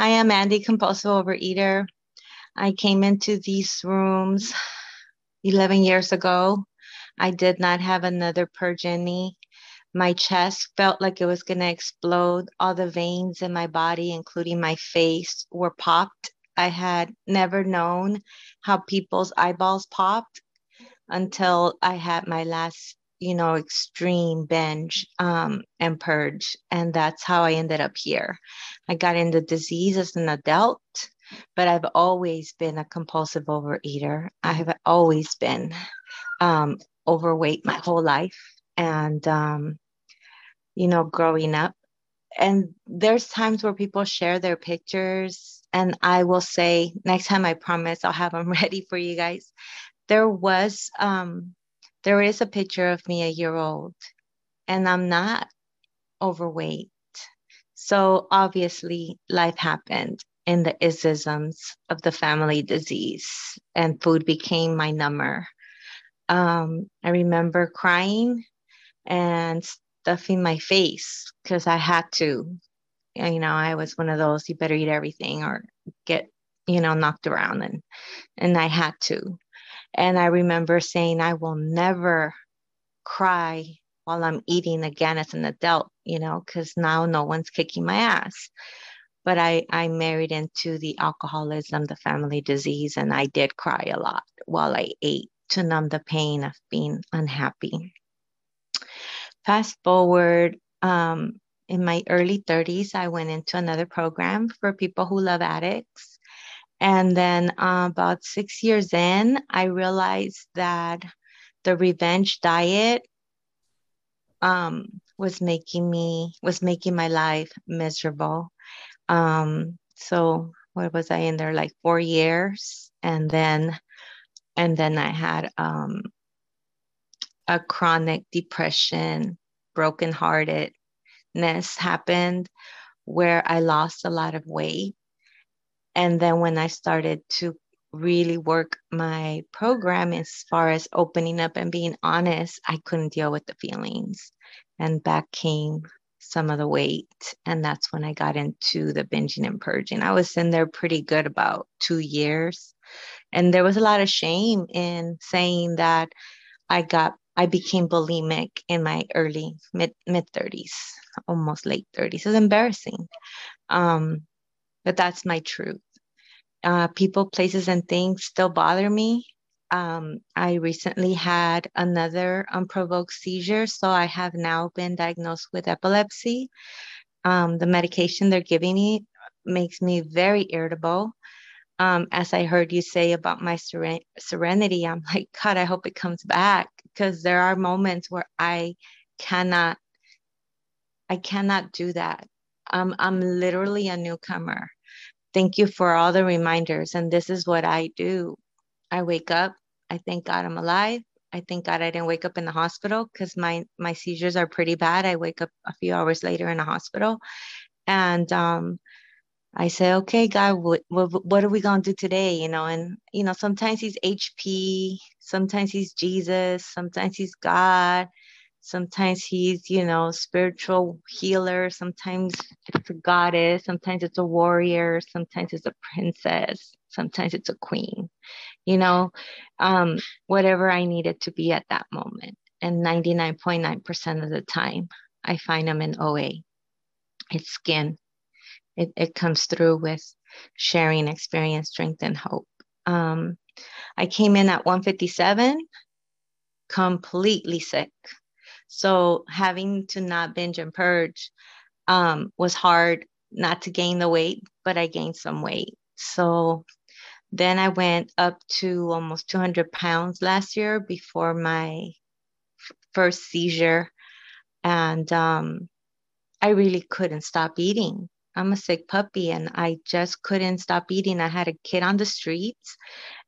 Hi, I'm Andy, compulsive overeater. I came into these rooms 11 years ago. I did not have another purge me. My chest felt like it was going to explode. All the veins in my body, including my face, were popped. I had never known how people's eyeballs popped until I had my last you know, extreme binge um, and purge. And that's how I ended up here. I got into disease as an adult, but I've always been a compulsive overeater. I have always been um, overweight my whole life. And, um, you know, growing up. And there's times where people share their pictures, and I will say, next time I promise I'll have them ready for you guys. There was um, there is a picture of me a year old, and I'm not overweight. So obviously, life happened in the isms of the family disease, and food became my number. Um, I remember crying and stuffing my face because I had to. You know, I was one of those you better eat everything or get you know knocked around, and and I had to. And I remember saying, I will never cry while I'm eating again as an adult, you know, because now no one's kicking my ass. But I, I married into the alcoholism, the family disease, and I did cry a lot while I ate to numb the pain of being unhappy. Fast forward, um, in my early 30s, I went into another program for people who love addicts. And then uh, about six years in, I realized that the revenge diet um, was making me was making my life miserable. Um, so what was I in there? Like four years, and then and then I had um, a chronic depression, brokenheartedness happened, where I lost a lot of weight and then when I started to really work my program as far as opening up and being honest, I couldn't deal with the feelings. And back came some of the weight. And that's when I got into the binging and purging. I was in there pretty good about two years. And there was a lot of shame in saying that I got I became bulimic in my early mid mid 30s, almost late 30s. It's embarrassing. Um, but that's my truth uh, people, places, and things still bother me. Um, I recently had another unprovoked seizure, so I have now been diagnosed with epilepsy. Um, the medication they're giving me makes me very irritable. Um, as I heard you say about my seren- serenity, I'm like, God, I hope it comes back because there are moments where I cannot, I cannot do that. Um, I'm literally a newcomer. Thank you for all the reminders. And this is what I do. I wake up. I thank God I'm alive. I thank God I didn't wake up in the hospital because my my seizures are pretty bad. I wake up a few hours later in the hospital, and um, I say, okay, God, what, what what are we gonna do today? You know, and you know, sometimes He's HP, sometimes He's Jesus, sometimes He's God, Sometimes he's, you know, spiritual healer. Sometimes it's a goddess. Sometimes it's a warrior. Sometimes it's a princess. Sometimes it's a queen, you know, um, whatever I needed to be at that moment. And 99.9% of the time, I find them in OA. It's skin. It, it comes through with sharing experience, strength, and hope. Um, I came in at 157, completely sick. So having to not binge and purge um, was hard not to gain the weight, but I gained some weight. So then I went up to almost 200 pounds last year before my f- first seizure. And um, I really couldn't stop eating. I'm a sick puppy and I just couldn't stop eating. I had a kid on the streets.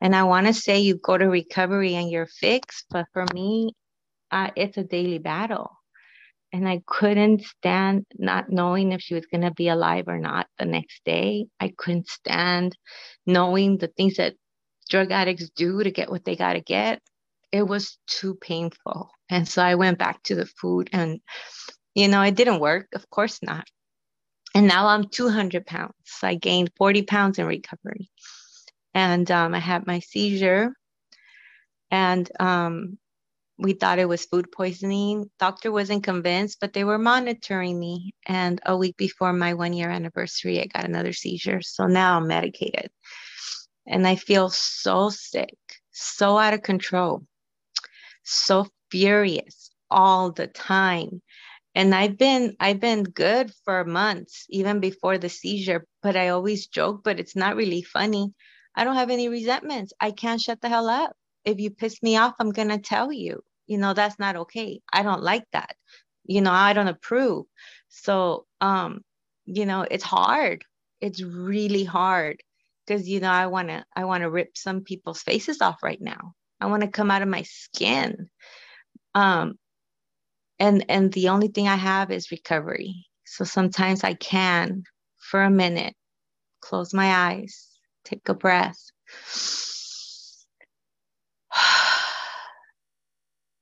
And I want to say you go to recovery and you're fixed. But for me, uh, it's a daily battle. And I couldn't stand not knowing if she was going to be alive or not the next day. I couldn't stand knowing the things that drug addicts do to get what they got to get. It was too painful. And so I went back to the food and, you know, it didn't work. Of course not. And now I'm 200 pounds. I gained 40 pounds in recovery. And um, I had my seizure. And um, we thought it was food poisoning. Doctor wasn't convinced, but they were monitoring me. And a week before my one year anniversary, I got another seizure. So now I'm medicated. And I feel so sick, so out of control, so furious all the time. And I've been I've been good for months, even before the seizure, but I always joke, but it's not really funny. I don't have any resentments. I can't shut the hell up. If you piss me off, I'm gonna tell you you know that's not okay. I don't like that. You know i don't approve. So um you know it's hard. It's really hard because you know i want to i want to rip some people's faces off right now. I want to come out of my skin. Um and and the only thing i have is recovery. So sometimes i can for a minute close my eyes take a breath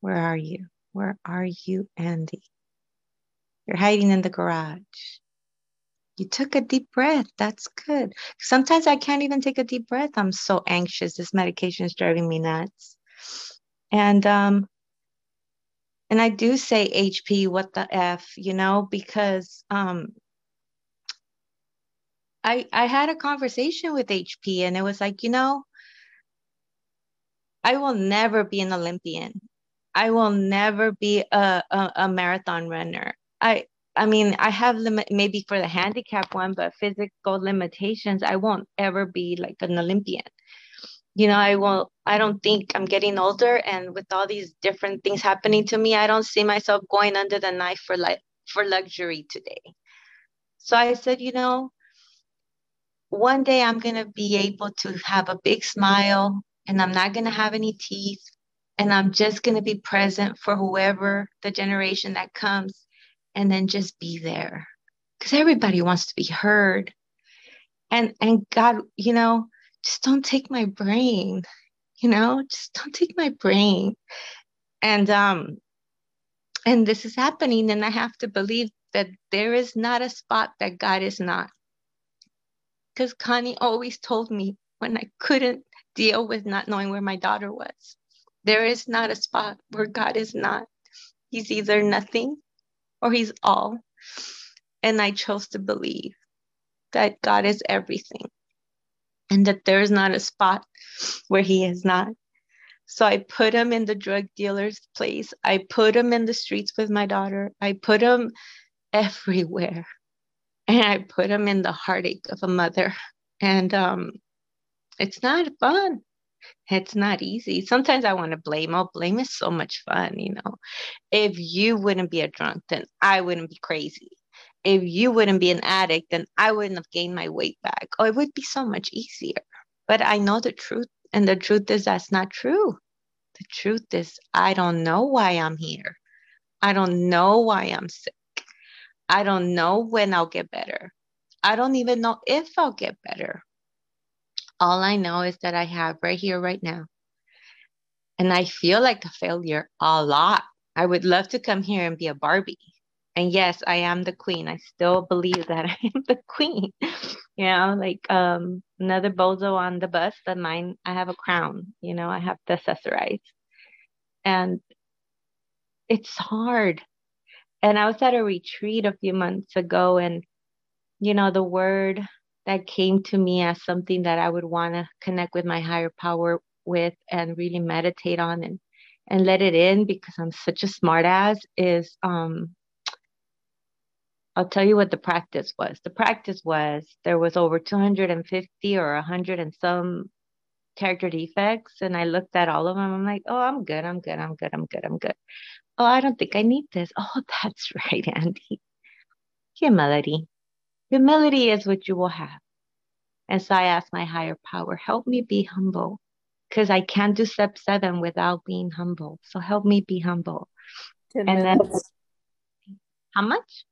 Where are you? Where are you, Andy? You're hiding in the garage. You took a deep breath. That's good. Sometimes I can't even take a deep breath. I'm so anxious. This medication is driving me nuts. And um and I do say HP, what the F, you know, because um I I had a conversation with HP and it was like, you know, I will never be an Olympian. I will never be a, a, a marathon runner. I I mean, I have limit maybe for the handicap one, but physical limitations, I won't ever be like an Olympian. You know, I won't, I don't think I'm getting older. And with all these different things happening to me, I don't see myself going under the knife for like for luxury today. So I said, you know, one day I'm gonna be able to have a big smile and I'm not gonna have any teeth and I'm just going to be present for whoever the generation that comes and then just be there. Because everybody wants to be heard. And and God you know just don't take my brain you know just don't take my brain. And um and this is happening and I have to believe that there is not a spot that God is not. Because Connie always told me when I couldn't deal with not knowing where my daughter was there is not a spot where God is not. He's either nothing or he's all. And I chose to believe that God is everything and that there is not a spot where he is not. So I put him in the drug dealer's place. I put him in the streets with my daughter. I put him everywhere. And I put him in the heartache of a mother. And um, it's not fun it's not easy. Sometimes I want to blame. Oh, blame is so much fun, you know. If you wouldn't be a drunk, then I wouldn't be crazy. If you wouldn't be an addict, then I wouldn't have gained my weight back. Oh, it would be so much easier. But I know the truth, and the truth is that's not true. The truth is I don't know why I'm here. I don't know why I'm sick. I don't know when I'll get better. I don't even know if I'll get better. All I know is that I have right here, right now. And I feel like a failure a lot. I would love to come here and be a Barbie. And yes, I am the queen. I still believe that I am the queen. you know, like um another bozo on the bus, but mine, I have a crown, you know, I have the accessorize. And it's hard. And I was at a retreat a few months ago, and you know, the word that came to me as something that I would want to connect with my higher power with and really meditate on and and let it in because I'm such a smartass is um I'll tell you what the practice was. The practice was there was over 250 or 100 and some character defects and I looked at all of them I'm like, "Oh, I'm good. I'm good. I'm good. I'm good. I'm good." Oh, I don't think I need this. Oh, that's right, Andy. Humility. Humility is what you will have. And so I ask my higher power, help me be humble because I can't do step seven without being humble. So help me be humble. 10 and minutes. then, how much?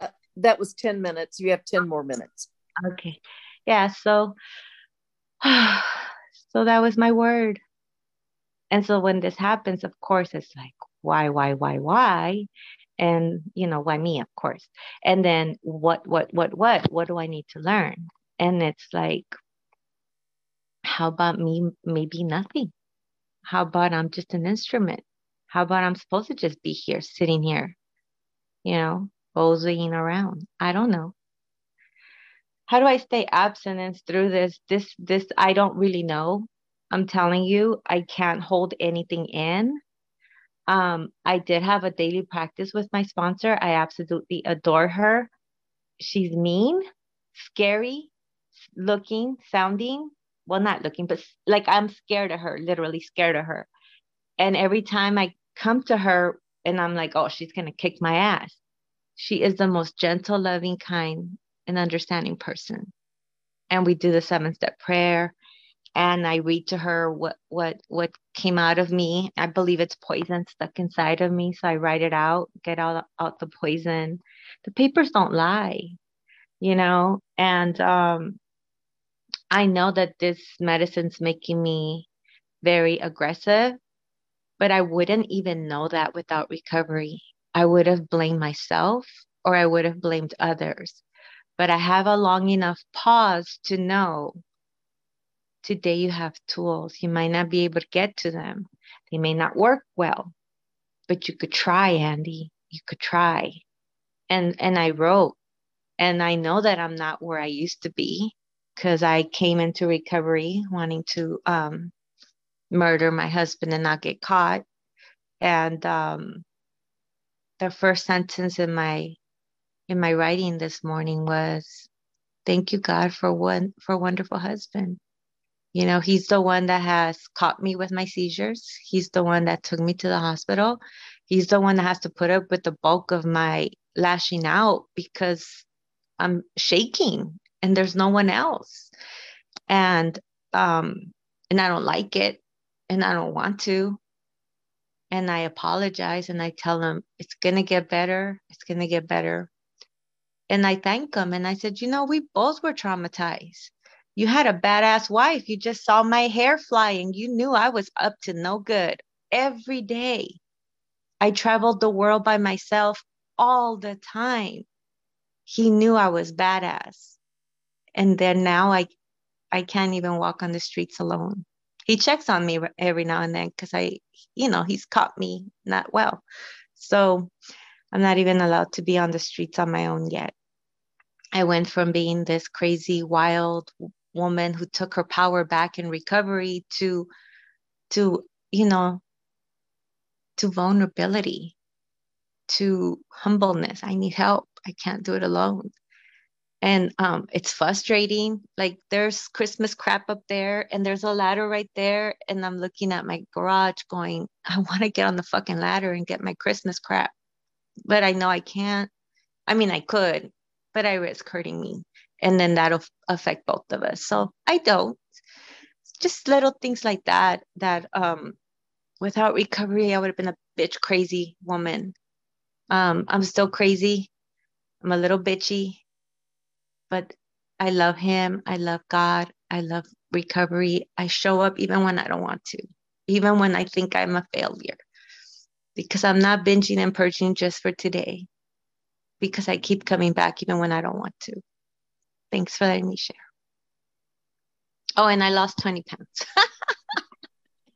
Uh, that was 10 minutes. You have 10 more minutes. Okay. Yeah. So, so that was my word. And so when this happens, of course, it's like, why, why, why, why? And you know why me of course. And then what what what what what do i need to learn? And it's like how about me maybe nothing? How about i'm just an instrument? How about i'm supposed to just be here sitting here you know bozing around? I don't know. How do i stay abstinence through this? This this i don't really know. I'm telling you i can't hold anything in um, I did have a daily practice with my sponsor. I absolutely adore her. She's mean, scary looking, sounding. Well, not looking, but like I'm scared of her, literally scared of her. And every time I come to her and I'm like, oh, she's going to kick my ass, she is the most gentle, loving, kind, and understanding person. And we do the seven step prayer and I read to her what what what came out of me. I believe it's poison stuck inside of me, so I write it out, get out out the poison. The papers don't lie, you know, and um, I know that this medicine's making me very aggressive, but I wouldn't even know that without recovery. I would have blamed myself or I would have blamed others. But I have a long enough pause to know Today you have tools. You might not be able to get to them. They may not work well, but you could try, Andy. You could try. And and I wrote and I know that I'm not where I used to be because I came into recovery wanting to um, murder my husband and not get caught. And um, the first sentence in my in my writing this morning was, "Thank you, God, for one for wonderful husband." You know, he's the one that has caught me with my seizures. He's the one that took me to the hospital. He's the one that has to put up with the bulk of my lashing out because I'm shaking and there's no one else. And um and I don't like it and I don't want to. And I apologize and I tell him it's going to get better. It's going to get better. And I thank him and I said, "You know, we both were traumatized you had a badass wife. You just saw my hair flying. You knew I was up to no good every day. I traveled the world by myself all the time. He knew I was badass. And then now I I can't even walk on the streets alone. He checks on me every now and then cuz I you know, he's caught me not well. So I'm not even allowed to be on the streets on my own yet. I went from being this crazy, wild woman who took her power back in recovery to to you know to vulnerability to humbleness. I need help. I can't do it alone. And um, it's frustrating. Like there's christmas crap up there and there's a ladder right there and i'm looking at my garage going i want to get on the fucking ladder and get my christmas crap. But i know i can't. I mean i could but i risk hurting me and then that'll affect both of us. So I don't. Just little things like that. That um, without recovery, I would have been a bitch crazy woman. Um, I'm still crazy. I'm a little bitchy, but I love him. I love God. I love recovery. I show up even when I don't want to, even when I think I'm a failure, because I'm not binging and purging just for today, because I keep coming back even when I don't want to. Thanks for letting me share. Oh, and I lost 20 pounds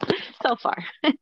so far.